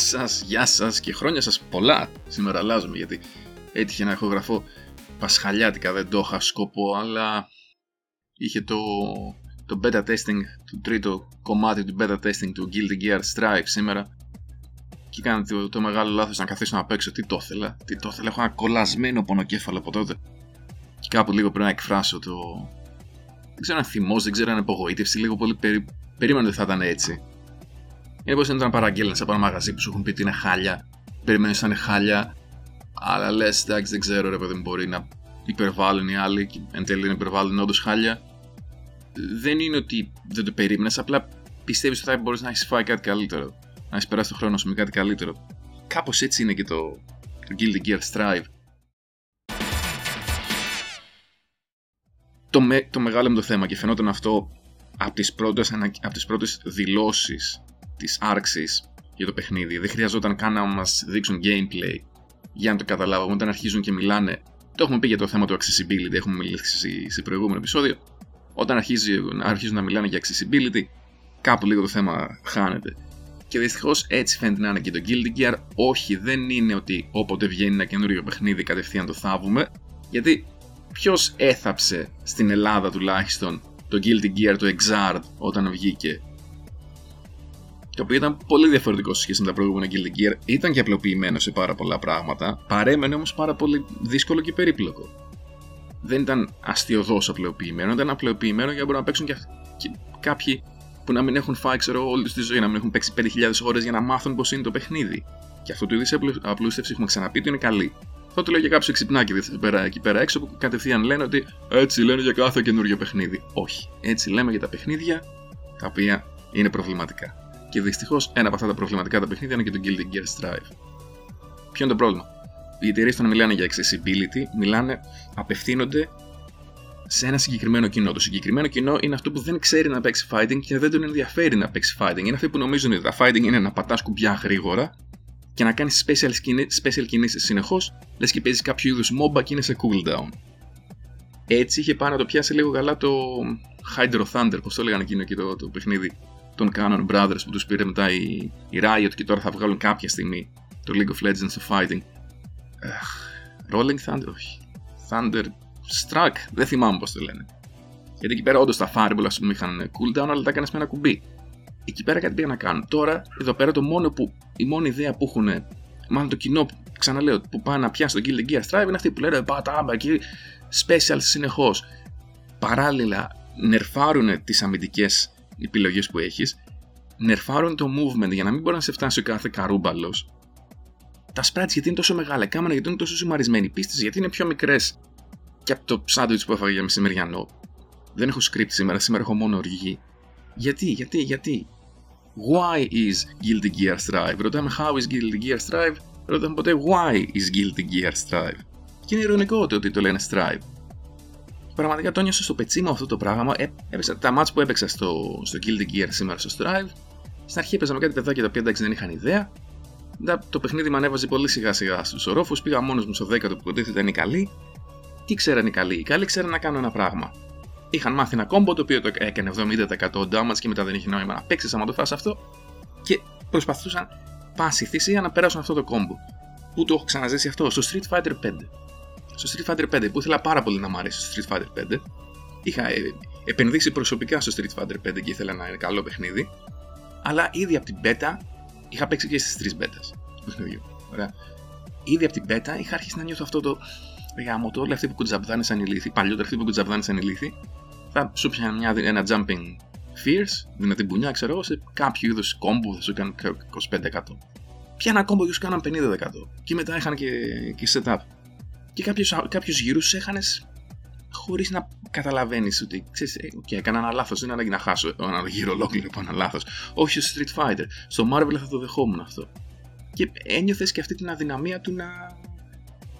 σας, γεια σας και χρόνια σας πολλά. Σήμερα αλλάζουμε γιατί έτυχε να ηχογραφώ πασχαλιάτικα, δεν το είχα σκοπό, αλλά είχε το, το beta testing, το τρίτο κομμάτι του beta testing του Guilty Gear Strive σήμερα και έκανα το, το μεγάλο λάθος να καθίσω να παίξω τι το ήθελα, τι το ήθελα, έχω ένα κολλασμένο πονοκέφαλο από τότε και κάπου λίγο πρέπει να εκφράσω το... Δεν ξέρω αν θυμός, δεν ξέρω αν απογοήτευση, λίγο πολύ περί... περίμενα ότι θα ήταν έτσι. Είναι πως είναι να παραγγέλνει από ένα μαγαζί που σου έχουν πει ότι είναι χάλια, περιμένεις να είναι χάλια, αλλά λες, εντάξει, δεν ξέρω ρε παιδί μπορεί να υπερβάλλουν οι άλλοι και εν τέλει να υπερβάλλουν όντως χάλια. Δεν είναι ότι δεν το περίμενες, απλά πιστεύεις ότι θα μπορείς να έχεις φάει κάτι καλύτερο. Να έχεις περάσει το χρόνο σου με κάτι καλύτερο. Κάπως έτσι είναι και το, το Guilty Gear Strive. Το, με, το μεγάλο μου το θέμα και φαινόταν αυτό από τις πρώτες, από τις πρώτες δηλώσεις της άρξης για το παιχνίδι. Δεν χρειαζόταν καν να μας δείξουν gameplay για να το καταλάβουμε όταν αρχίζουν και μιλάνε. Το έχουμε πει για το θέμα του accessibility, έχουμε μιλήσει σε προηγούμενο επεισόδιο. Όταν αρχίζουν, αρχίζουν να μιλάνε για accessibility, κάπου λίγο το θέμα χάνεται. Και δυστυχώς έτσι φαίνεται να είναι και το Guilty Gear. Όχι, δεν είναι ότι όποτε βγαίνει ένα καινούριο παιχνίδι κατευθείαν το θάβουμε. Γιατί ποιος έθαψε στην Ελλάδα τουλάχιστον το Guilty Gear το Exard όταν βγήκε; Το οποίο ήταν πολύ διαφορετικό σε σχέση με τα προηγούμενα Guilty Gear. Ήταν και απλοποιημένο σε πάρα πολλά πράγματα, παρέμενε όμως πάρα πολύ δύσκολο και περίπλοκο. Δεν ήταν αστείοδό απλοποιημένο, ήταν απλοποιημένο για να μπορούν να παίξουν και, και κάποιοι που να μην έχουν φάει, ξέρω, όλη τους τη ζωή, να μην έχουν παίξει 5.000 ώρες για να μάθουν πώς είναι το παιχνίδι. Και αυτό το είδη απλούστευση έχουμε ξαναπεί ότι είναι καλή. Αυτό το λέω για κάποιο εξυπνάκι εκεί πέρα, εκεί πέρα έξω που κατευθείαν λένε ότι έτσι λένε για κάθε καινούριο παιχνίδι. Όχι. Έτσι λέμε για τα παιχνίδια τα οποία είναι προβληματικά. Και δυστυχώς ένα από αυτά τα προβληματικά τα παιχνίδια είναι και το Guilty Gear Strive. Ποιο είναι το πρόβλημα; Οι εταιρείες όταν μιλάνε για accessibility, μιλάνε, απευθύνονται σε ένα συγκεκριμένο κοινό. Το συγκεκριμένο κοινό είναι αυτό που δεν ξέρει να παίξει fighting και δεν τον ενδιαφέρει να παίξει fighting. Είναι αυτοί που νομίζουν ότι τα fighting είναι να πατάς κουμπιά γρήγορα και να κάνεις special, special κινήσεις συνεχώς, λες και παίζεις κάποιο είδους MOBA και είναι σε cooldown. Έτσι είχε πάνω να το πιάσει λίγο καλά το Hydro Thunder, πώς το έλεγαν εκείνο και το, το παιχνίδι των Canon Brothers που τους πήρε μετά η, η Riot και τώρα θα βγάλουν κάποια στιγμή το League of Legends of Fighting. Rolling Thunder, όχι. Thunder Struck, δεν θυμάμαι πώς το λένε. Γιατί εκεί πέρα όντως τα Fireball ας πούμε είχαν cooldown, αλλά τα έκανες με ένα κουμπί. Εκεί πέρα κάτι πήγαν να κάνουν. Τώρα, εδώ πέρα το μόνο που, η μόνη ιδέα που έχουν, μάλλον το κοινό, ξαναλέω, που πάνε να πιάσει το Guild Gear Strive είναι αυτοί που λένε Πατάμπα εκεί, special συνεχώς. Παράλληλα, νερφάρουν τις αμυντικές επιλογές που έχεις, νερφάρουν το movement για να μην μπορεί να σε φτάσει ο κάθε καρούμπαλος. Τα sprites γιατί είναι τόσο μεγάλα, κάμερα γιατί είναι τόσο σημαρισμένοι, πίστες γιατί είναι πιο μικρές και από το σάντουιτς που έφαγα για μεσημεριανό. Δεν έχω script σήμερα, σήμερα έχω μόνο οργή. Γιατί, γιατί, γιατί; Why is Guilty Gear Strive; Ρωτάμε how is Guilty Gear Strive; Ρωτάμε ποτέ why is Guilty Gear Strive; Και είναι ειρωνικό ότι το λένε Strive πραγματικά το νιώσα στο πετσί μου αυτό το πράγμα. Ε, έπαιξα τα μάτς που έπαιξα στο, στο Guilty Gear σήμερα στο Strive. Στην αρχή έπαιζα με κάτι παιδάκια τα οποία εντάξει δεν είχαν ιδέα. Μετά το παιχνίδι με ανέβαζε πολύ σιγά σιγά στους ορόφους. Πήγα μόνος μου στο 10 που υποτίθεται είναι καλή. Τι ξέραν οι καλοί; Οι καλοί ξέραν να κάνουν ένα πράγμα. Είχαν μάθει ένα κόμπο το οποίο το έκανε 70% damage και μετά δεν είχε νόημα να παίξεις άμα το φας αυτό. Και προσπαθούσαν πάση θυσία να περάσουν αυτό το κόμπο. Πού το έχω ξαναζήσει αυτό, στο Street Fighter 5 στο Street Fighter 5 που ήθελα πάρα πολύ να μου αρέσει στο Street Fighter 5. Είχα ε, επενδύσει προσωπικά στο Street Fighter 5 και ήθελα να είναι καλό παιχνίδι. Αλλά ήδη από την beta είχα παίξει και στις τρεις betas του παιχνιδιού. Ωραία. Ήδη από την beta είχα αρχίσει να νιώθω αυτό το γάμο το όλοι αυτοί που κουτζαμπδάνε σαν ηλίθι, παλιότερα αυτοί που κουτζαμπδάνε σαν ηλίθι, θα σου πιάνε μια, ένα jumping fierce, δυνατή μπουνιά, ξέρω εγώ, σε κάποιο είδου κόμπου θα σου κάνουν 25%. Πια ένα κόμπο και σου κάναν 50%. Και μετά είχαν και, και setup και κάποιους, γύρους τους έχανες χωρίς να καταλαβαίνεις ότι ξέρεις, ε, okay, έκανα ένα λάθος, δεν ανάγκη να χάσω ένα γύρο ολόκληρο από ένα λάθος. Όχι στο Street Fighter, στο Marvel θα το δεχόμουν αυτό. Και ένιωθες και αυτή την αδυναμία του να,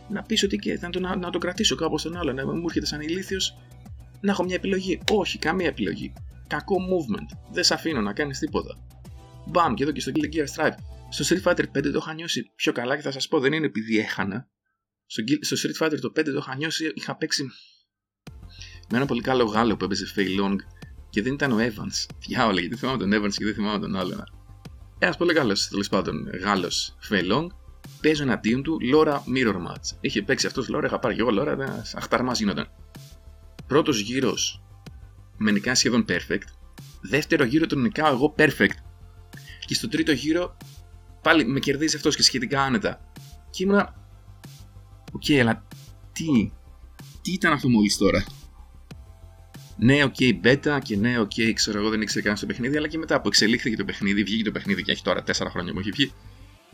να πεις ότι και, να, το, να, να το κρατήσω κάπως τον άλλο, να μου έρχεται σαν ηλίθιος να έχω μια επιλογή. Όχι, καμία επιλογή. Κακό movement. Δεν σε αφήνω να κάνεις τίποτα. Μπαμ, και εδώ και στο Guilty Gear Strive. Στο Street Fighter 5 το είχα νιώσει πιο καλά και θα σας πω δεν είναι επειδή έχανα, στο, στο Street Fighter το 5 το είχα νιώσει, είχα παίξει με ένα πολύ καλό Γάλλο που έπαιζε Fei Long και δεν ήταν ο Evans. Διάολα, γιατί θυμάμαι τον Evans και δεν θυμάμαι τον άλλο. Ένα πολύ καλό τέλος πάντων Γάλλος Φελόν παίζω εναντίον του Λόρα Mirror Match. Είχε παίξει αυτός Λόρα, είχα πάρει και εγώ Λόρα, αχταρμά γινόταν. Πρώτος γύρος με νικά σχεδόν perfect. Δεύτερο γύρο τον νικάω εγώ perfect. Και στο τρίτο γύρο πάλι με κερδίζει αυτός και σχετικά άνετα. Και ήμουνα. OK, okay, αλλά τι. Τι ήταν αυτό μόλις τώρα; Ναι, οκ, okay, beta και ναι, OK, okay, ξέρω εγώ δεν ήξερε καν στο παιχνίδι, αλλά και μετά που εξελίχθηκε το παιχνίδι, βγήκε το παιχνίδι και έχει τώρα 4 χρόνια που έχει βγει,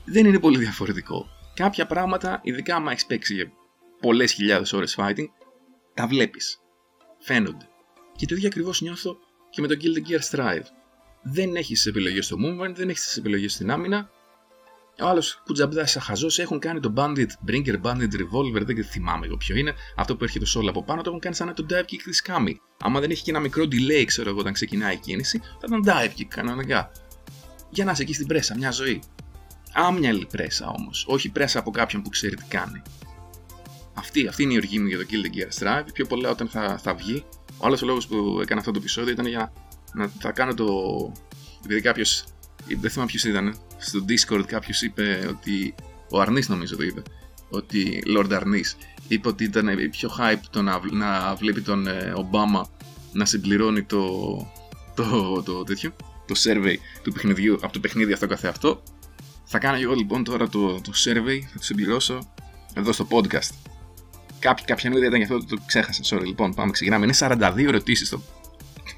δεν είναι πολύ διαφορετικό. Κάποια πράγματα, ειδικά άμα έχεις παίξει για πολλές χιλιάδες ώρες fighting, τα βλέπεις. Φαίνονται. Και το ίδιο ακριβώς νιώθω και με το Guilty Gear Strive. Δεν έχεις τις επιλογές στο movement, δεν έχεις τις επιλογές στην άμυνα. Ο άλλος κουτζαμπδά σαν χαζός έχουν κάνει το Bandit Brinker Bandit Revolver, δεν θυμάμαι εγώ ποιο είναι. Αυτό που έρχεται το solo από πάνω το έχουν κάνει σαν το dive kick της Kami. Άμα δεν έχει και ένα μικρό delay, ξέρω εγώ, όταν ξεκινάει η κίνηση, θα ήταν dive kick κανονικά. Για να είσαι εκεί στην πρέσα, μια ζωή. Άμυαλη πρέσα όμως, όχι πρέσα από κάποιον που ξέρει τι κάνει. Αυτή, αυτή είναι η οργή μου για το Kill the Gear Strive. Πιο πολλά όταν θα, θα βγει. Ο άλλος λόγος που έκανα αυτό το επεισόδιο ήταν για να θα κάνω το. Επειδή κάποιος. Δεν θυμάμαι ποιος ήταν. Στο Discord κάποιος είπε ότι. Ο Αρνής νομίζω το είπε. Ότι Lord Αρνής είπε ότι ήταν πιο hype το να, να βλέπει τον Ομπάμα να συμπληρώνει το, το, το, τέτοιο, το survey του παιχνιδιού από το παιχνίδι αυτό καθεαυτό. Θα κάνω εγώ λοιπόν τώρα το, το survey, θα το συμπληρώσω εδώ στο podcast. Κάποια, κάποια νούμερα ήταν γι' αυτό το, το ξέχασα. Sorry, λοιπόν, πάμε, ξεκινάμε. Είναι 42 ερωτήσεις το.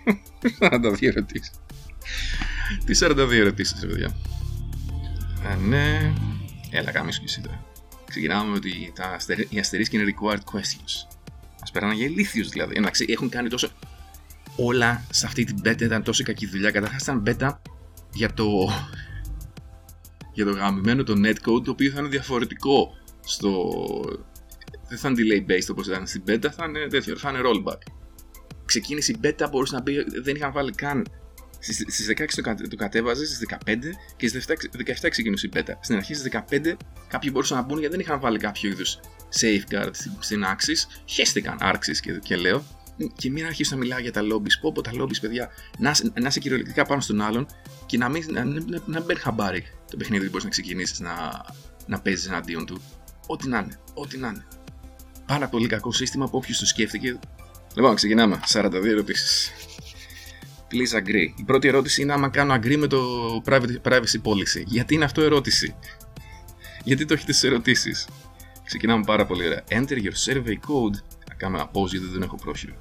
42 ερωτήσεις. Τις 42 ερωτήσεις, παιδιά. Α, ναι. Έλα, κάμε σου εσύ τώρα. Ξεκινάμε με ότι τα αστερί... οι αστερίσκοι είναι required questions. Μα περνάνε για ηλίθιου δηλαδή. Εντάξει, έχουν κάνει τόσο. Όλα σε αυτή την beta ήταν τόσο κακή δουλειά. Καταρχάς ήταν beta για το. για το γαμημένο το netcode το οποίο θα είναι διαφορετικό στο, δεν θα είναι delay based όπως ήταν στην beta, θα είναι τέτοιο, θα είναι rollback. Ξεκίνησε η beta, μπορούσε να πει, δεν είχαν βάλει καν. Στις 16 το, το κατέβαζε, στις 15 και στις 17 ξεκίνησε η beta. Στην αρχή στις 15 κάποιοι μπορούσαν να μπουν γιατί δεν είχαν βάλει κάποιο είδους safeguard στην Axis. Χαίστηκαν Axis και, και λέω. Και μην αρχίσω να μιλάω για τα lobbies. Πω πω τα lobbies, παιδιά, να, να είσαι κυριολεκτικά πάνω στον άλλον και να μην, να, να, να, να μπαίνει χαμπάρι το παιχνίδι που μπορείς να ξεκινήσεις να, να παίζεις εναντίον του. Ό,τι να είναι, ό,τι να είναι πάρα πολύ κακό σύστημα από όποιος το σκέφτηκε. Λοιπόν, ξεκινάμε. 42 ερωτήσεις. Please agree. Η πρώτη ερώτηση είναι άμα κάνω agree με το privacy policy. Γιατί είναι αυτό ερώτηση; Γιατί το έχετε στι ερωτήσεις; Ξεκινάμε πάρα πολύ ωραία. Enter your survey code. Θα κάνουμε ένα pause γιατί δεν έχω πρόχειρο.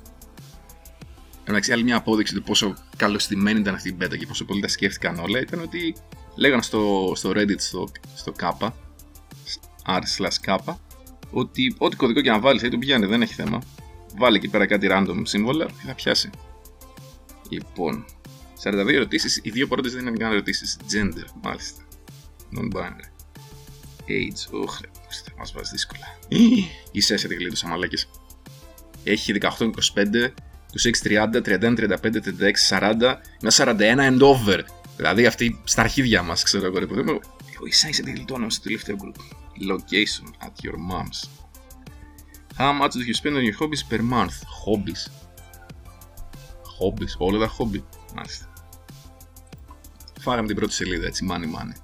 Εντάξει, άλλη μια απόδειξη του πόσο καλωστημένη ήταν αυτή η beta και πόσο πολύ τα σκέφτηκαν όλα ήταν ότι λέγανε στο, στο Reddit, στο, στο K, r slash K, ότι ό,τι κωδικό και να βάλεις θα το πηγαίνει, δεν έχει θέμα. Βάλει εκεί πέρα κάτι random σύμβολα και θα πιάσει. Λοιπόν, 42 ερωτήσεις, οι δύο πρώτε δεν είναι καν ερωτήσεις. Gender, μάλιστα. Non-binary. Age, όχ, θα μας βάζει δύσκολα. Η Σέσια την γλίτωσα, μαλάκε. Έχει 18-25, 26-30, 31-35, 36-40, μια 41 and over. Δηλαδή αυτή στα αρχίδια μας, ξέρω εγώ. Εγώ η Σέσια την γλιτώνω στο τελευταίο group location at your mom's. How much do you spend on your hobbies per month? Hobbies. Hobbies, όλα τα hobby. Μάλιστα. Φάγαμε την πρώτη σελίδα έτσι, money money.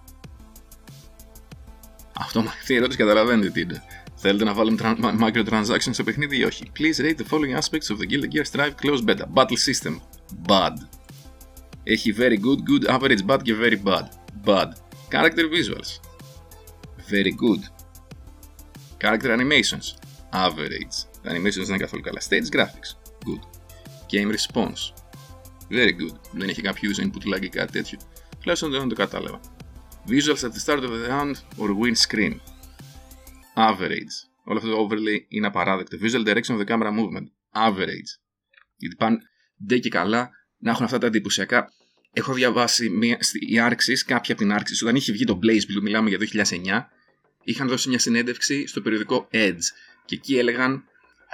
Αυτό αυτή η ερώτηση καταλαβαίνετε τι είναι. Θέλετε να βάλουμε microtransactions στο παιχνίδι ή όχι. Please rate the following aspects of the Guild Gear Strive Close Beta. Battle System. Bad. Έχει very good, good, average, bad και very bad. Bad. Character Visuals. Very good. Character animations. Average. Τα animations δεν είναι καθόλου καλά. Stage graphics. Good. Game response. Very good. Δεν έχει κάποιο είδου input lag ή κάτι τέτοιο. Τουλάχιστον δεν το κατάλαβα. Visuals at the start of the round or win screen. Average. Όλο αυτό το overlay είναι απαράδεκτο. Visual direction of the camera movement. Average. Γιατί πάνε ντε και καλά να έχουν αυτά τα εντυπωσιακά έχω διαβάσει μια, η Άρξη, κάποια από την Άρξη, όταν είχε βγει το Blaze Blue, μιλάμε για 2009, είχαν δώσει μια συνέντευξη στο περιοδικό Edge. Και εκεί έλεγαν.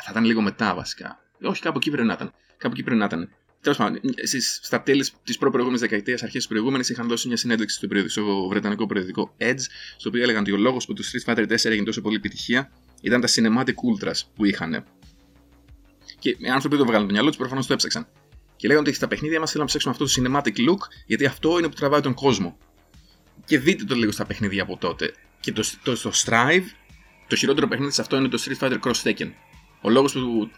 Θα ήταν λίγο μετά βασικά. Όχι, κάπου εκεί πρέπει να ήταν. Κάπου εκεί πρέπει να ήταν. Τέλος πάντων, στα τέλη της προ-προηγούμενη δεκαετίας, αρχές της προηγούμενης, είχαν δώσει μια συνέντευξη στο, περιοδικό, στο βρετανικό περιοδικό Edge, στο οποίο έλεγαν ότι ο λόγος που το Street Fighter 4 έγινε τόσο πολύ επιτυχία ήταν τα cinematic ultras που είχαν. Και οι άνθρωποι το βγάλαν το μυαλό τους, προφανώς το έψαξαν. Και λέγανε ότι στα παιχνίδια μας θέλουν να ψάξουμε αυτό το cinematic look, γιατί αυτό είναι που τραβάει τον κόσμο. και δείτε το λίγο στα παιχνίδια από τότε. Και το, το, το Strive, το χειρότερο παιχνίδι σε αυτό είναι το Street Fighter Cross Tekken. Ο λόγος που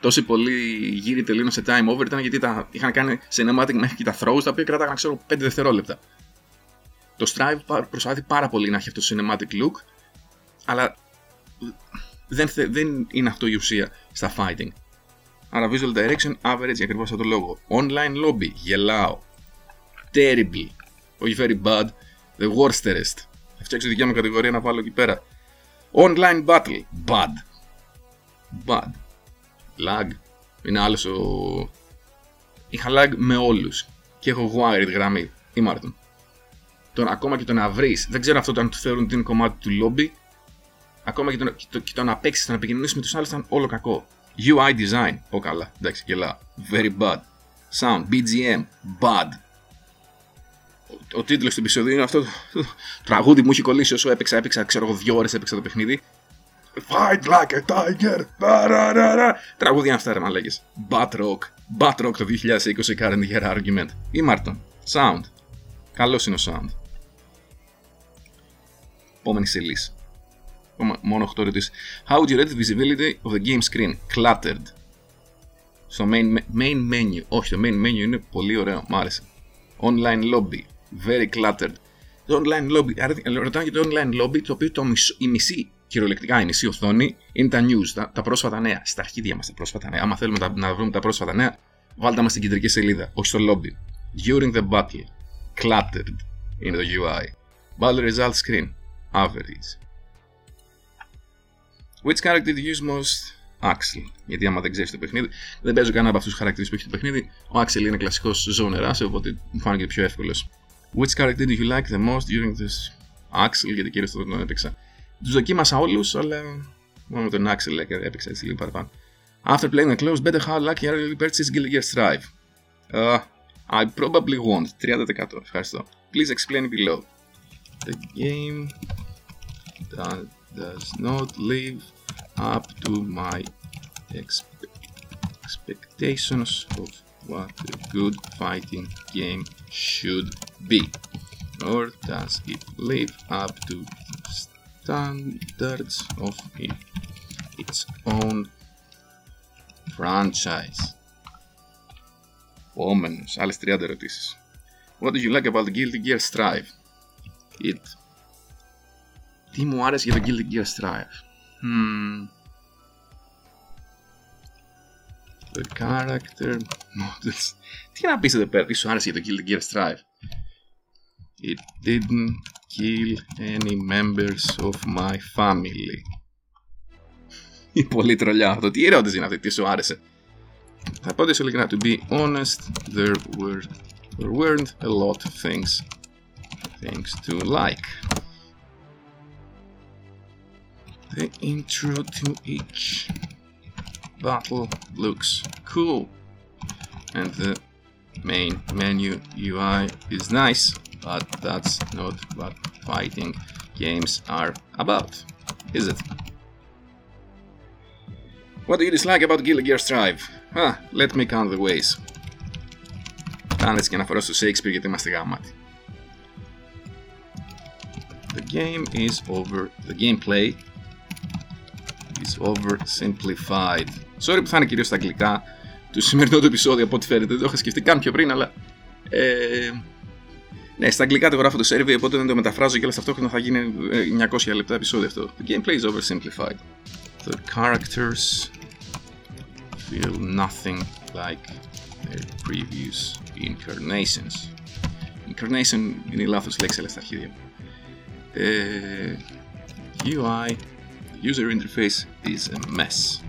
τόσοι πολλοί γύρι τελείωναν σε time over ήταν γιατί τα, είχαν κάνει cinematic μέχρι και τα throws τα οποία κράταγαν ξέρω 5 δευτερόλεπτα. Το Strive προσπαθεί πάρα πολύ να έχει αυτό το cinematic look, αλλά δεν, δεν είναι αυτό η ουσία στα fighting. Άρα visual direction average για ακριβώς αυτό το λόγο. Online lobby, γελάω. Terrible. Όχι very bad, the worsterest. Θα φτιάξω δικιά μου κατηγορία να βάλω εκεί πέρα. Online battle, bad. Bad. Lag. Είναι άλλος ο... Είχα lag με όλους. Και έχω wired γραμμή. Ή Μάρτον. Τώρα, ακόμα και το να βρεις, δεν ξέρω αυτό το αν του θεωρούν ότι είναι κομμάτι του lobby. Ακόμα και το, και το, και το να παίξεις, το να επικοινωνήσεις με τους άλλους ήταν όλο κακό. UI design, πω καλά, εντάξει, γελά. Very bad. Sound, BGM, bad. Ο, ο τίτλος του επεισοδίου είναι αυτό. Το, το, τραγούδι μου έχει κολλήσει όσο έπαιξα. Έπαιξα, ξέρω εγώ, δύο ώρες έπαιξα το παιχνίδι. Fight like a tiger. Τραγούδι αυτά, ρε μαλέκε. Bat Rock. Bat Rock το 2020 current year argument. Ή Μάρτον. Sound. Καλό είναι ο sound. Επόμενη σελίδα. Μόνο 8 ερωτήσει. How would you rate the visibility of the game screen? Cluttered. Στο main, main menu. Όχι, το main menu είναι πολύ ωραίο. Μ' άρεσε. Online lobby. Very cluttered. Το online lobby. Ρωτάω για το online lobby, το οποίο το μισό, η μισή, κυριολεκτικά η μισή οθόνη, είναι τα news, τα, τα πρόσφατα νέα. Στα αρχίδια μα τα πρόσφατα νέα. Άμα θέλουμε να βρούμε τα πρόσφατα νέα, βάλτε μας στην κεντρική σελίδα, όχι στο lobby. During the battle. Cluttered είναι το UI. Battle result screen. Average. Which character do you use most? Axel. Γιατί άμα δεν ξέρεις το παιχνίδι, δεν παίζω κανένα από αυτούς τους χαρακτήρες που έχει το παιχνίδι. Ο Axel είναι κλασικός ζώνερα, οπότε μου φάνηκε πιο εύκολος. Which character do you like the most during this; Axel, γιατί κυρίω τον έπαιξα. Του δοκίμασα όλου, αλλά μόνο τον Axel έπαιξα έτσι λίγο παραπάνω. After playing the close, better how lucky are you purchase Guilty Gear Strive? Uh, I probably won't. 30%. Ευχαριστώ. Please explain below. The game does not live up to my expe expectations of what a good fighting game should be. Or does it live up to standards of it, its own franchise? Επόμενος, άλλες 30 ερωτήσεις. What do you like about the Guilty Gear Strive? It. Τι μου άρεσε για το Guilty Gear Strive? Hmm. The character models. Τι να πεις εδώ πέρα, τι σου άρεσε για το Guilty Gear Strive? It didn't kill any members of my family. Η πολύ τρολιά αυτό. Τι ερώτηση είναι αυτή, τι σου άρεσε. Θα πω ειλικρινά, to be honest, there were there weren't a lot of things things to like. The intro to each battle looks cool, and the main menu UI is nice, but that's not what fighting games are about, is it? What do you dislike about Guilty Gear Strive? Ah, let me count the ways. Κάνε έτσι και αναφορά στο Shakespeare γιατί είμαστε γάμματοι. The game is over. The gameplay is oversimplified. Sorry που θα είναι κυρίως στα αγγλικά του σημερινού του επεισόδιο από ό,τι φαίνεται. Δεν το είχα σκεφτεί καν πιο πριν, αλλά... Ε, ναι, στα αγγλικά το γράφω το survey, οπότε δεν το μεταφράζω και όλα ταυτόχρονα θα γίνει 900 λεπτά επεισόδιο αυτό. The gameplay is oversimplified. The characters feel nothing like their previous incarnations. Incarnation είναι η λάθος λέξη αλλά στα αρχίδια. Uh, UI, user interface is a mess.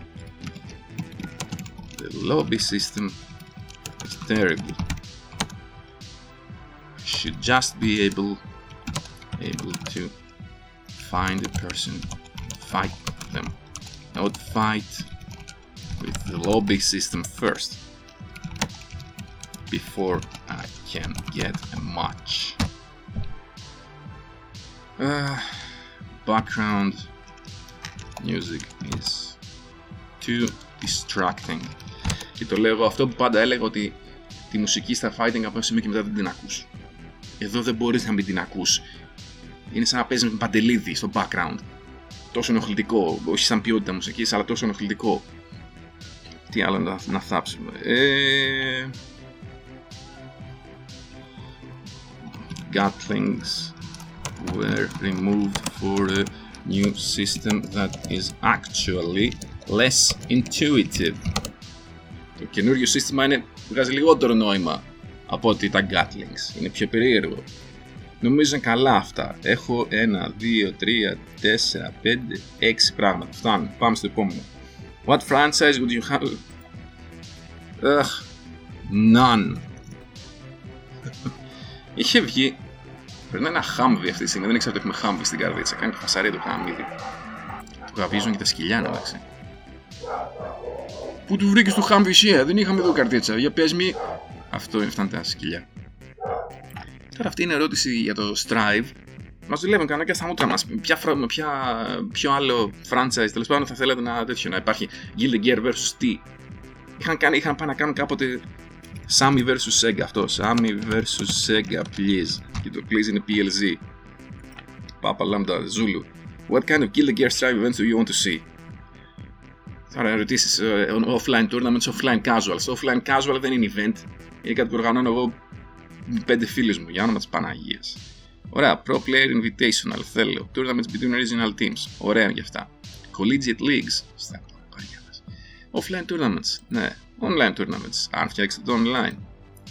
The lobby system is terrible. Should just be able able to find a person, fight them, not fight with the lobby system first before I can get a match. Uh, background music is too distracting. Και το λέω αυτό που πάντα έλεγα ότι τη μουσική στα fighting από ένα σημείο και μετά δεν την ακούς. Εδώ δεν μπορείς να μην την ακούς. Είναι σαν να παίζεις με παντελίδι στο background. Τόσο ενοχλητικό. Όχι σαν ποιότητα μουσικής, αλλά τόσο ενοχλητικό. Τι άλλο να, να θάψουμε. Ε... Gatlings were removed for a new system that is actually less intuitive. Το καινούριο σύστημα είναι, βγάζει λιγότερο νόημα από ότι τα Gatlings. Είναι πιο περίεργο. Νομίζω είναι καλά αυτά. Έχω 1, 2, 3, 4, 5, 6 πράγματα. Φτάνουν. Πάμε στο επόμενο. What franchise would you have? Ugh, none. Είχε βγει. Πρέπει να είναι ένα χάμβι αυτή τη στιγμή. Δεν ξέρω ότι έχουμε χάμβι στην καρδίτσα. Κάνει το φασαρί το χάμβι. Του γαβίζουν και τα σκυλιά να εντάξει. Πού του βρήκες το χάμβι εσύ, δεν είχαμε εδώ καρδίτσα. Για πες μη. Αυτό είναι αυτά τα σκυλιά. Τώρα αυτή είναι ερώτηση για το Strive. Μας δουλεύουν κανένα και στα μούτρα μας. Ποια, ποια, ποιο άλλο franchise τέλος πάντων θα θέλατε να, τέτοιο, να υπάρχει. Guild Gear vs. τι; Είχαν, κάνει, είχαν πάει να κάνουν κάποτε Sammy vs Sega αυτό. Sammy vs Sega, please. Και το please είναι PLZ. Papa Lambda Zulu. What kind of Guild Gear Strive events do you want to see? Τώρα ερωτήσεις uh, offline tournaments, offline casuals. Offline casual δεν είναι event. Είναι κάτι που οργανώνω εγώ πέντε φίλου μου για όνομα τη Παναγία. Ωραία. Pro Player Invitational. Θέλω. Tournaments between regional teams. Ωραία για αυτά. Collegiate Leagues. Στα Offline tournaments. Ναι. Online tournaments. Αν φτιάξετε το online.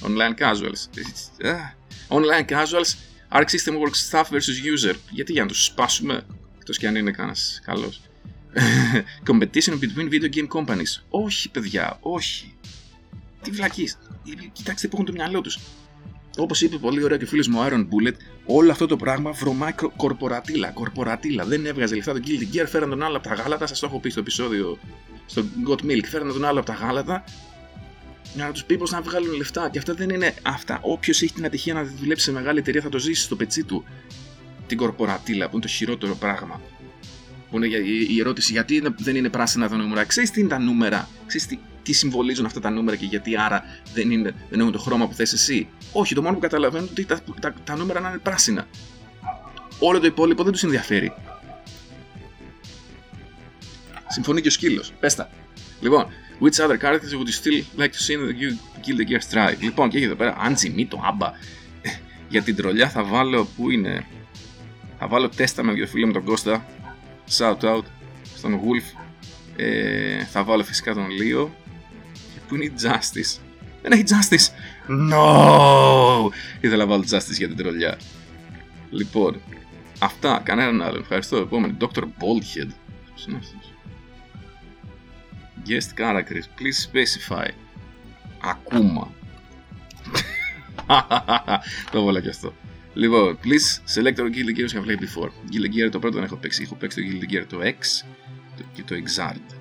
Online casuals. Online casuals. Arc System Works Staff vs User. Γιατί για να του σπάσουμε. Εκτό και αν είναι κανένα καλό. Competition between video game companies. Όχι, παιδιά, όχι. Τι βλακείς. Κοιτάξτε που έχουν το μυαλό τους. Όπως είπε πολύ ωραία και ο φίλος μου Iron Bullet, όλο αυτό το πράγμα βρωμάει κορπορατήλα. Κορπορατήλα. Δεν έβγαζε λεφτά τον Guilty Gear, φέραν τον άλλο από τα γάλατα. Σας το έχω πει στο επεισόδιο στο Got Milk. Φέραν τον άλλο από τα γάλατα για να τους πει πώς να βγάλουν λεφτά. Και αυτά δεν είναι αυτά. Όποιος έχει την ατυχία να δουλέψει σε μεγάλη εταιρεία θα το ζήσει στο πετσί του. Την κορπορατήλα που είναι το χειρότερο πράγμα. Που είναι η ερώτηση γιατί δεν είναι πράσινα τα νούμερα. Ξέρεις τι είναι τα νούμερα; Ξέρεις τι, τι συμβολίζουν αυτά τα νούμερα και γιατί άρα δεν, είναι, δεν έχουν το χρώμα που θες εσύ. Όχι, το μόνο που καταλαβαίνουν είναι ότι τα, τα, τα νούμερα να είναι πράσινα. Όλο το υπόλοιπο δεν τους ενδιαφέρει. Συμφωνεί και ο σκύλος. Πέστα. Λοιπόν, which other characters would you still like to see in the Kill the Gear Strike; Λοιπόν, και έχει εδώ πέρα Anji το άμπα. Για την τρολιά θα βάλω, πού είναι; Θα βάλω τέστα με δύο φίλο με τον Κώστα. Shout out στον Wolf. Ε, θα βάλω φυσικά τον Λίο που είναι η Justice. Δεν έχει Justice. No! Ήθελα να βάλω Justice για την τρολιά. Λοιπόν, αυτά. Κανέναν άλλο. Ευχαριστώ. Επόμενη. Dr. Baldhead. Ποιος είναι αυτός; Guest characters. Please specify. Ακούμα. το έβαλα και αυτό. Λοιπόν, please select our Guild Gear have played before. Guild Gear το πρώτο δεν έχω παίξει. Έχω παίξει το Guild Gear το X και το Exard.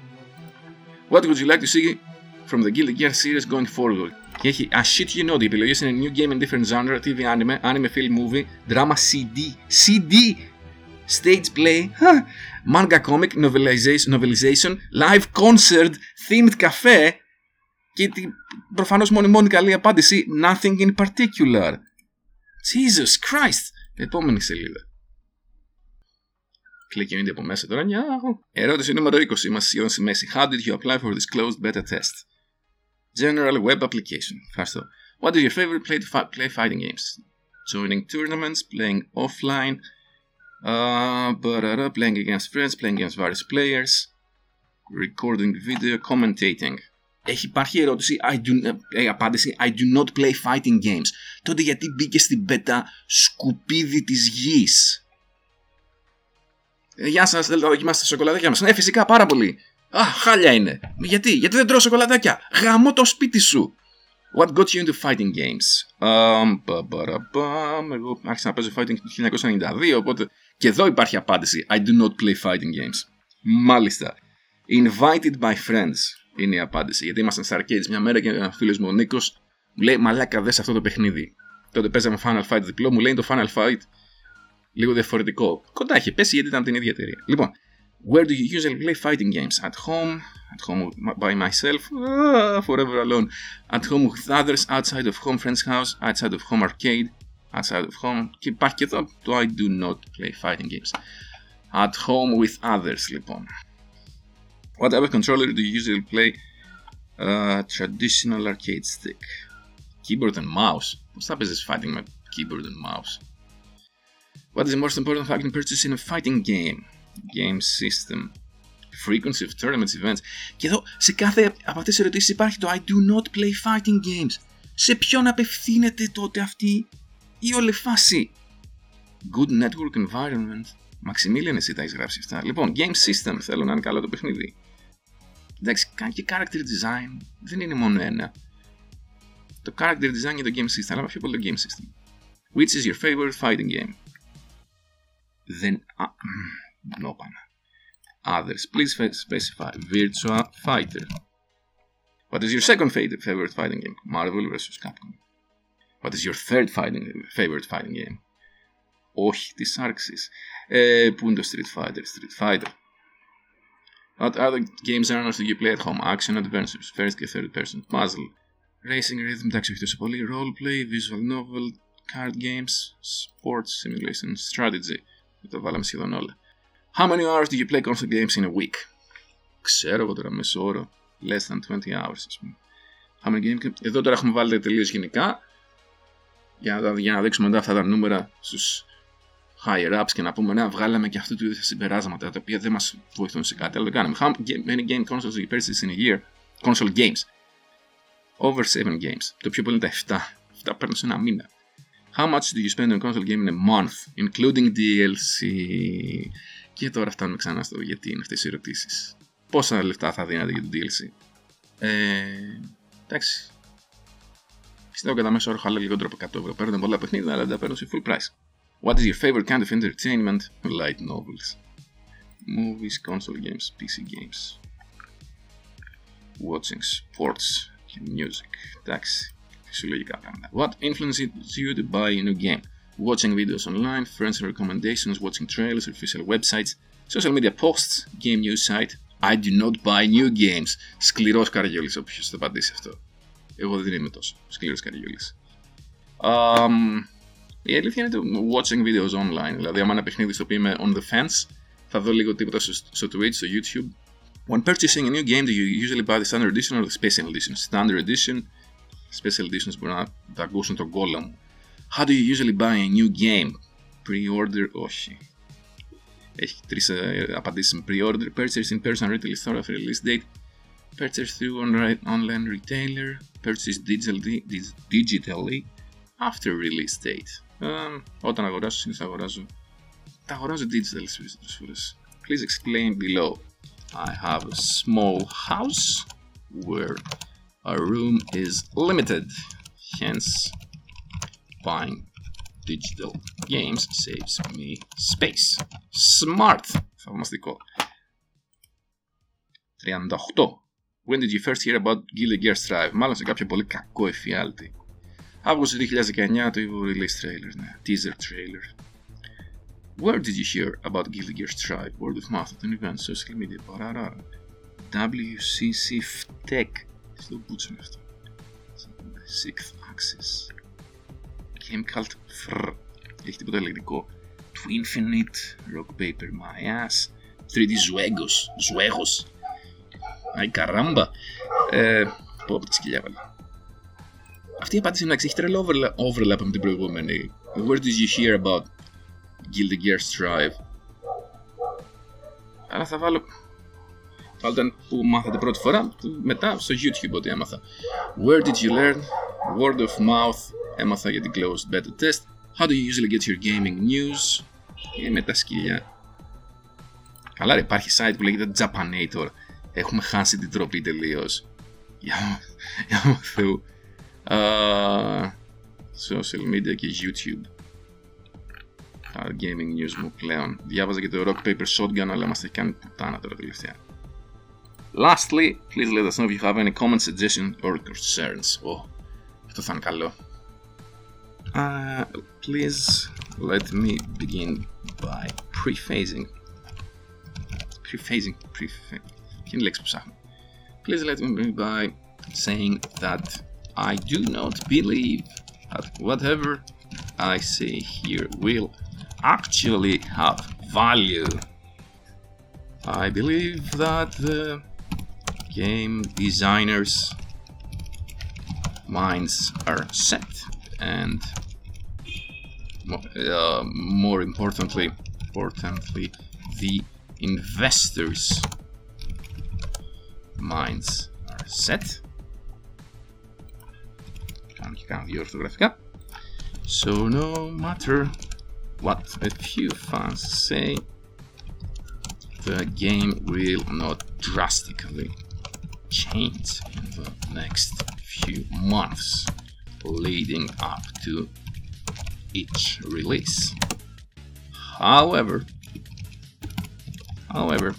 What would you like to see from the Guilty Gear series going forward. Και έχει I shit you know, οι επιλογές είναι new game in different genre, TV anime, anime film movie, drama CD, CD, stage play, manga comic, novelization, novelization, live concert, themed cafe και προφανώς μόνη μόνη καλή απάντηση nothing in particular. Jesus Christ. Επόμενη σελίδα. Κλικίνεται από μέσα τώρα. Ερώτηση νούμερο 20. Είμαστε σχεδόν στη μέση. How did you apply for this closed beta test? General web application. Ευχαριστώ. What is your favorite play, to play fighting games? Joining tournaments, playing offline, uh, playing against friends, playing against various players, recording video, commentating. Έχει υπάρχει ερώτηση, I do, ε, απάντηση I do not play fighting games. Τότε γιατί μπήκε στην πέτα σκουπίδι της γης. Ε, γεια σας, θέλετε να δοκιμάσετε σοκολατάκια μας. Ναι, φυσικά, πάρα πολύ. Α, χάλια είναι. Γιατί, γιατί δεν τρώω σοκολατάκια; Γαμώ το σπίτι σου. What got you into fighting games? Um, Εγώ άρχισα να παίζω fighting το 1992, οπότε και εδώ υπάρχει απάντηση. I do not play fighting games. Μάλιστα. Invited by friends είναι η απάντηση. Γιατί ήμασταν στα arcades μια μέρα και ένα φίλος μου ο Νίκος μου λέει Μαλάκα, δες αυτό το παιχνίδι. Τότε παίζαμε Final Fight διπλό, μου λέει το Final Fight λίγο διαφορετικό. Κοντά έχει πέσει γιατί ήταν την ίδια εταιρεία. Λοιπόν, Where do you usually play fighting games? At home, at home by myself, ah, forever alone. At home with others, outside of home friend's house, outside of home arcade, outside of home. Και υπάρχει και εδώ το I do not play fighting games. At home with others, λοιπόν. What type of controller do you usually play? Uh, traditional arcade stick. Keyboard and mouse. Πώς θα παίζεις fighting με keyboard and mouse? What is the most important factor in purchasing a fighting game? Game system. Frequency of tournaments, events. Και εδώ σε κάθε από αυτές τις ερωτήσεις υπάρχει το I do not play fighting games. Σε ποιον απευθύνεται τότε αυτή η όλη φάση. Good network environment. Maximilian εσύ τα έχεις γράψει αυτά. Λοιπόν, game system θέλω να είναι καλό το παιχνίδι. Εντάξει, κάνει και character design. Δεν είναι μόνο ένα. Το character design και το game system, αλλά πιο πολύ το game system. Which is your favorite fighting game? Δεν... No, πάνω. Others, please specify. Virtua Fighter. What is your second favorite fighting game? Marvel vs. Capcom. What is your third fighting, favorite fighting game? Όχι τη άρξη. Ε, πού είναι το Street Fighter? Street Fighter. What other games are do you play at home? Action adventures, first και third person, puzzle, racing rhythm, εντάξει όχι τόσο πολύ, roleplay, visual novel, card games, sports, simulation, strategy. Το βάλαμε σχεδόν όλα. How many hours do you play console games in a week? Ξέρω εγώ τώρα μέσω όρο. Less than 20 hours, ας πούμε. How many games... Εδώ τώρα έχουμε βάλει τελείως γενικά. Για να, για να δείξουμε μετά αυτά τα νούμερα στους higher ups και να πούμε να βγάλαμε και αυτού του είδους συμπεράσματα τα οποία δεν μας βοηθούν σε κάτι, αλλά το κάναμε. How many game consoles do you purchase in a year? Console games. Over 7 games. Το πιο πολύ είναι τα 7. 7 παίρνω σε ένα μήνα. How much do you spend on console game in a month, including DLC? Και τώρα φτάνουμε ξανά στο γιατί είναι αυτές οι ερωτήσεις. Πόσα λεφτά θα δίνατε για το DLC; Ε, εντάξει. Πιστεύω κατά μέσο όρο χαλά λιγότερο από 100 ευρώ. Παίρνουν πολλά παιχνίδια, αλλά δεν τα παίρνουν σε full price. What is your favorite kind of entertainment? Light novels. Movies, console games, PC games. Watching sports music. Εντάξει. Φυσιολογικά πράγματα. What influences you to buy a new game? Watching videos online, friends and recommendations, watching trailers, official websites, social media posts, game news site. I do not buy new games. Σκληρός καριόλης όποιος θα απαντήσει αυτό. Εγώ δεν είμαι τόσο σκληρός καριόλης. Um, η αλήθεια είναι το watching videos online. Δηλαδή, άμα ένα παιχνίδι στο οποίο είμαι on the fence, θα δω λίγο τίποτα στο, Twitch, στο YouTube. When purchasing a new game, do you usually buy the standard edition or the special edition? Standard edition, special editions μπορεί να τα ακούσουν τον κόλλα μου. How do you usually buy a new game? Pre-order, όχι. Έχει τρει uh, απαντήσει. Pre-order, purchase in person retail store of release date, purchase through online retailer, purchase digitally, digitally after release date. Um, όταν αγοράζω, συνήθως αγοράζω. Τα αγοράζω digital στις περισσότερες φορές. Please explain below. I have a small house where a room is limited. Hence, buying digital games saves me space. Smart. Θαυμαστικό. 38. When did you first hear about Guilty Gear Strive? Μάλλον σε κάποιο πολύ κακό εφιάλτη. Αύγουστο 2019 το release trailer, ναι. Teaser trailer. Where did you hear about Guilty Gear Strive? Word of mouth, an event, social media, παράρα. WCC FTEC. Στο μπούτσο είναι αυτό. Sixth Axis. Game Cult Fr. Έχει τίποτα ελεγκτικό. To Infinite, Rock Paper My Ass. 3D Zuegos. Zuegos. Αϊ καράμπα. Ε, πω από της σκυλιά βάλε. Αυτή η απάντηση εντάξει έχει τρελό overlap με την προηγούμενη. Where did you hear about Guilty Gear Strive? Αλλά θα βάλω. Θα βάλω που μάθατε πρώτη φορά, μετά στο YouTube ότι έμαθα. Where did you learn? Word of mouth. Έμαθα για την closed beta test. How do you usually get your gaming news? Και με τα σκυλιά. Καλά ρε, υπάρχει site που λέγεται Japanator. Έχουμε χάσει την τροπή τελείω. Για, για Θεού uh, social media και YouTube. Τα gaming news μου πλέον. Διάβαζα και το Rock Paper Shotgun, αλλά μας έχει κάνει πουτάνα τώρα τελευταία. Lastly, please let us know if you have any comments, suggestions or concerns. Oh, αυτό θα είναι καλό. Uh, please let me begin by prefacing. Prefacing. Prefacing. Ποια είναι η λέξη που ψάχνω. Please let me begin by saying that I do not believe that whatever I say here will actually have value. I believe that the game designers' minds are set and uh, more importantly, importantly, the investors' minds are set. Can't count the orthographica. So no matter what a few fans say, the game will not drastically change in the next few months leading up to each release. However, however,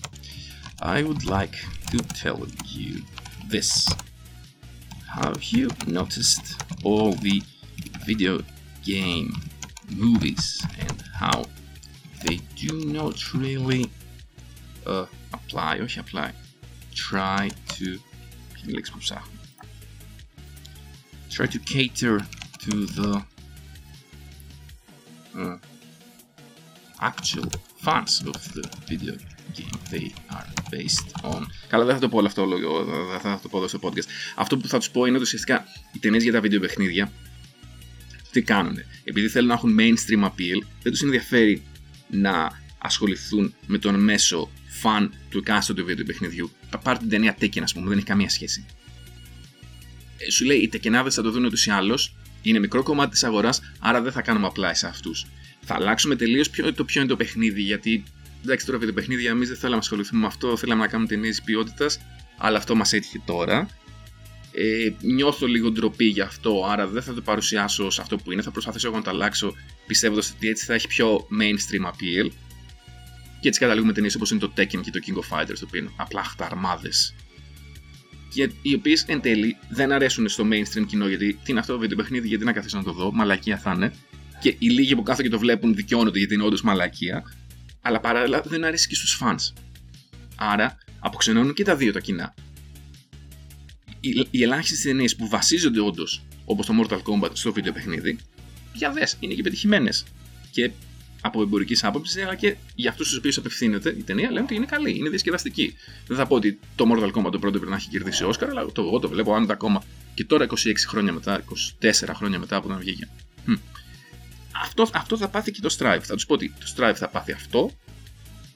I would like to tell you this. Have you noticed all the video game movies and how they do not really uh, apply, όχι apply, try to, λέξη που ψάχνω, try to cater to the uh, actual fans of the video game they are based on. Καλά, δεν θα το πω όλο αυτό, δεν θα το πω εδώ στο podcast. Αυτό που θα τους πω είναι ότι ουσιαστικά οι ταινίες για τα βίντεο παιχνίδια τι κάνουν. Επειδή θέλουν να έχουν mainstream appeal, δεν τους ενδιαφέρει να ασχοληθούν με τον μέσο φαν του εκάστοτε βίντεο παιχνιδιού. Πάρτε την ταινία Tekken, ας πούμε, δεν έχει καμία σχέση. Ε, σου λέει οι τεκενάδες θα το δουν ούτως ή άλλως, είναι μικρό κομμάτι της αγοράς, άρα δεν θα κάνουμε απλά σε αυτούς. Θα αλλάξουμε τελείως το ποιο είναι το παιχνίδι, γιατί εντάξει τώρα βίντεο παιχνίδια εμείς δεν θέλαμε να ασχοληθούμε με αυτό, θέλαμε να κάνουμε ταινίε ποιότητας, αλλά αυτό μας έτυχε τώρα. Ε, νιώθω λίγο ντροπή γι' αυτό, άρα δεν θα το παρουσιάσω ως αυτό που είναι. Θα προσπαθήσω εγώ να το αλλάξω πιστεύοντας ότι έτσι θα έχει πιο mainstream appeal. Και έτσι καταλήγουμε ταινίες όπως είναι το Tekken και το King of Fighters, το οποίο είναι απλά χταρμάδες. Και οι οποίες εν τέλει δεν αρέσουν στο mainstream κοινό, γιατί τι είναι αυτό το βίντεο παιχνίδι, γιατί να καθίσω να το δω, μαλακία θα είναι. Και οι λίγοι που κάθονται και το βλέπουν δικαιώνονται γιατί είναι όντως μαλακία. Αλλά παράλληλα δεν αρέσει και στους fans. Άρα αποξενώνουν και τα δύο τα κοινά. Οι, οι ελάχιστες ταινίες που βασίζονται όντως, όπως το Mortal Kombat, στο βίντεο παιχνίδι, για δε, είναι και πετυχημένες. Και από εμπορικής άποψης, αλλά και για αυτούς τους οποίους απευθύνεται η ταινία λένε ότι είναι καλή, είναι διασκεδαστική. Δεν θα πω ότι το Mortal Kombat το πρώτο πρέπει να έχει κερδίσει Όσκαρ, αλλά το, εγώ το βλέπω άνετα ακόμα και τώρα 26 χρόνια μετά, 24 χρόνια μετά από όταν βγήκε. Hm. Αυτό, αυτό θα πάθει και το Strive. Θα τους πω ότι το Strive θα πάθει αυτό.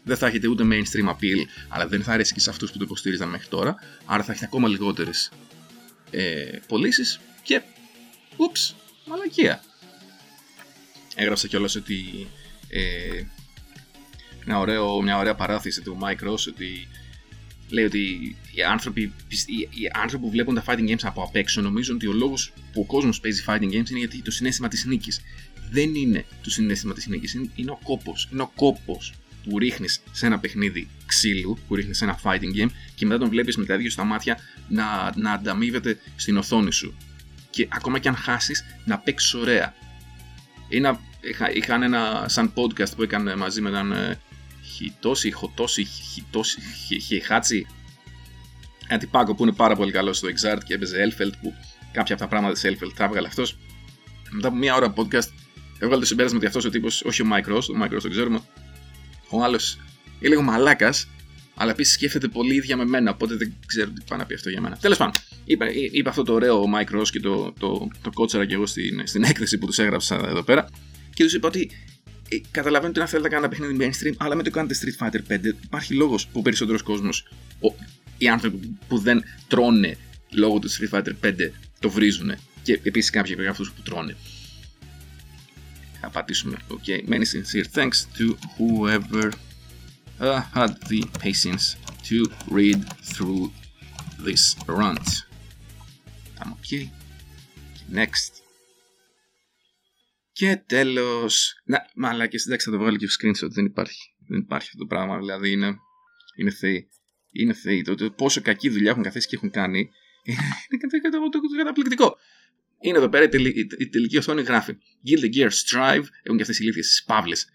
Δεν θα έχετε ούτε mainstream appeal, αλλά δεν θα αρέσει και σε αυτούς που το υποστήριζαν μέχρι τώρα. Άρα θα έχετε ακόμα λιγότερες ε, πωλήσεις και. Ούψ, μαλακία. Έγραψα κιόλας ότι ε, μια, ωραίο, μια ωραία παράθεση του Mike Ross ότι λέει ότι οι άνθρωποι, οι, άνθρωποι που βλέπουν τα fighting games από απ' έξω νομίζουν ότι ο λόγος που ο κόσμος παίζει fighting games είναι γιατί το συνέστημα της νίκης. Δεν είναι το συνέστημα της νίκης, είναι, είναι ο κόπος. Είναι ο κόπος που ρίχνεις σε ένα παιχνίδι ξύλου, που ρίχνεις σε ένα fighting game και μετά τον βλέπεις με τα ίδια στα μάτια να, να ανταμείβεται στην οθόνη σου. Και ακόμα και αν χάσεις, να παίξεις ωραία. Είναι είχα, είχαν ένα σαν podcast που έκανε μαζί με έναν ε, Χιτόση, Χωτόση, Χιτόση, Χιχάτσι. Ένα τυπάκο που είναι πάρα πολύ καλός στο Exart και έπαιζε Elfeld που κάποια από τα πράγματα της Elfeld τα έβγαλε αυτός. Μετά από μία ώρα podcast έβγαλε το συμπέρασμα ότι αυτός ο τύπος, όχι ο Mike Ross, ο Mike Ross το ξέρουμε, ο άλλος είναι λίγο μαλάκας, αλλά επίσης σκέφτεται πολύ ίδια με μένα, οπότε δεν ξέρω τι πάει να πει αυτό για μένα. Τέλος πάντων, είπα, είπα αυτό το ωραίο ο Mike Ross και το, το, το κότσαρα και εγώ στην, στην έκθεση που τους έγραψα εδώ πέρα και τους είπα ότι ε, καταλαβαίνω ότι να θέλετε να κάνετε παιχνίδι mainstream, αλλά με το κάνετε Street Fighter 5 υπάρχει λόγος που ο περισσότερος κόσμος, οι άνθρωποι που δεν τρώνε λόγω του Street Fighter 5 το βρίζουν. Και επίσης κάποιοι από αυτούς που τρώνε. Θα πατήσουμε. Okay. Many sincere thanks to whoever uh, had the patience to read through this rant. I'm okay. Next. Και τέλος. Να, μαλάκι, εντάξει, θα το βγάλω και screenshot. Δεν υπάρχει. Δεν υπάρχει αυτό το πράγμα. Δηλαδή είναι, είναι θεοί. Είναι θεοί. Το, το, πόσο κακή δουλειά έχουν καθίσει και έχουν κάνει είναι καταπληκτικό. Είναι εδώ πέρα η, τελη, η, η τελική οθόνη γράφει Guilty Gear Strive. Έχουν και αυτέ οι ηλίθιες παύλες.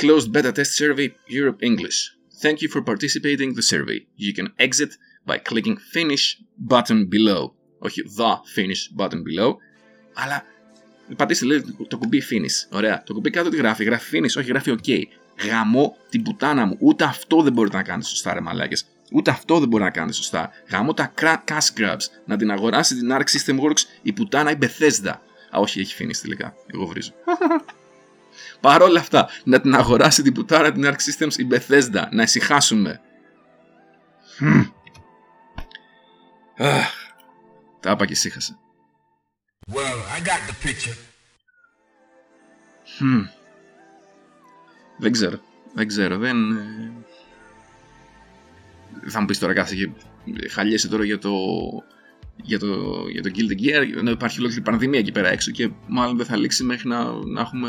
Closed Beta Test Survey Europe English. Thank you for participating in the survey. You can exit by clicking Finish button below. Όχι the Finish button below, αλλά πατήστε λέει το κουμπί finish. Ωραία. Το κουμπί κάτω τι γράφει. Γράφει finish, όχι γράφει OK. Γαμώ την πουτάνα μου. Ούτε αυτό δεν μπορείτε να κάνετε σωστά, ρε μαλάκες. Ούτε αυτό δεν μπορεί να κάνετε σωστά. Γαμώ τα cash grabs. Να την αγοράσει την Arc System Works η πουτάνα η Bethesda. Α, όχι, έχει finish τελικά. Εγώ βρίζω. Παρ' όλα αυτά, να την αγοράσει την πουτάνα την Arc Systems η Bethesda. Να ησυχάσουμε. Τα είπα και ησύχασα. Well, I got the picture. Hmm. Δεν ξέρω. Δεν ξέρω. Δεν... Ε, θα μου πεις τώρα κάθε και χαλιέσαι τώρα για το, για το, για το Guilty Gear ενώ υπάρχει ολόκληρη πανδημία εκεί πέρα έξω και μάλλον δεν θα λήξει μέχρι να, να έχουμε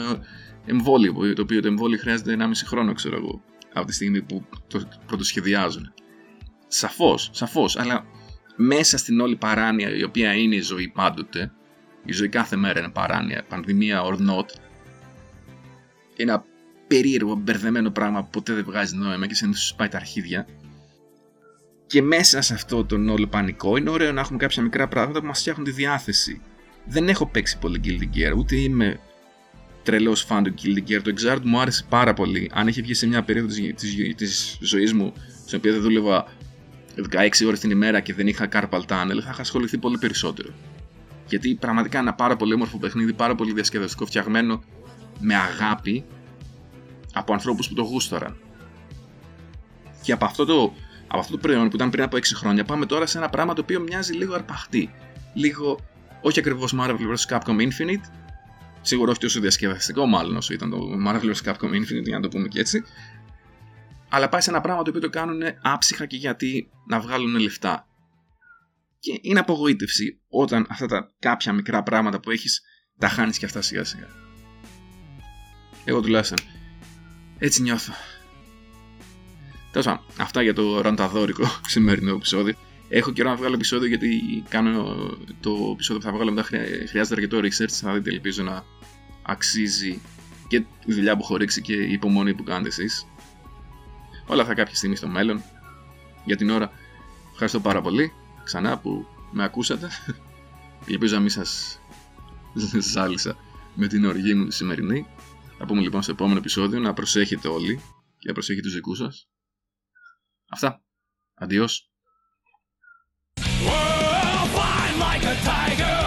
εμβόλιο το οποίο το εμβόλιο χρειάζεται 1,5 χρόνο ξέρω εγώ από τη στιγμή που το πρωτοσχεδιάζουν. Σαφώς, σαφώς, αλλά μέσα στην όλη παράνοια η οποία είναι η ζωή πάντοτε η ζωή κάθε μέρα είναι παράνοια, πανδημία or not. Ένα περίεργο, μπερδεμένο πράγμα που ποτέ δεν βγάζει νόημα και συνήθως σου πάει τα αρχίδια. Και μέσα σε αυτό τον όλο πανικό είναι ωραίο να έχουμε κάποια μικρά πράγματα που μας φτιάχνουν τη διάθεση. Δεν έχω παίξει πολύ Guilty Gear, ούτε είμαι τρελός φαν του Guilty Gear. Το Exart μου άρεσε πάρα πολύ. Αν είχε βγει σε μια περίοδος της ζωής μου, στην οποία δεν δούλευα 16 ώρες την ημέρα και δεν είχα carpal tunnel, θα είχα ασχοληθεί πολύ περισσότερο. Γιατί πραγματικά είναι ένα πάρα πολύ όμορφο παιχνίδι, πάρα πολύ διασκεδαστικό, φτιαγμένο με αγάπη από ανθρώπους που το γούστοραν. Και από αυτό το, από αυτό το προϊόν που ήταν πριν από 6 χρόνια, πάμε τώρα σε ένα πράγμα το οποίο μοιάζει λίγο αρπαχτή. Λίγο, όχι ακριβώς Marvel vs. Capcom Infinite, σίγουρα όχι τόσο διασκεδαστικό μάλλον όσο ήταν το Marvel vs. Capcom Infinite, για να το πούμε και έτσι. Αλλά πάει σε ένα πράγμα το οποίο το κάνουν άψυχα και γιατί να βγάλουν λεφτά. Και είναι απογοήτευση όταν αυτά τα κάποια μικρά πράγματα που έχεις τα χάνεις και αυτά σιγά σιγά. Εγώ τουλάχιστον έτσι νιώθω. Τέλος πάντων, αυτά για το ρανταδόρικο σημερινό επεισόδιο. Έχω καιρό να βγάλω επεισόδιο γιατί κάνω το επεισόδιο που θα βγάλω μετά χρειάζεται αρκετό research. Θα δείτε, ελπίζω να αξίζει και η δουλειά που έχω ρίξει και η υπομονή που κάνετε εσείς. Όλα αυτά κάποια στιγμή στο μέλλον. Για την ώρα, ευχαριστώ πάρα πολύ ξανά που με ακούσατε. Ελπίζω να μην σας ζάλισα με την οργή μου τη σημερινή. Θα πούμε λοιπόν στο επόμενο επεισόδιο να προσέχετε όλοι και να προσέχετε τους δικούς σας. Αυτά. Αντιός. like a tiger.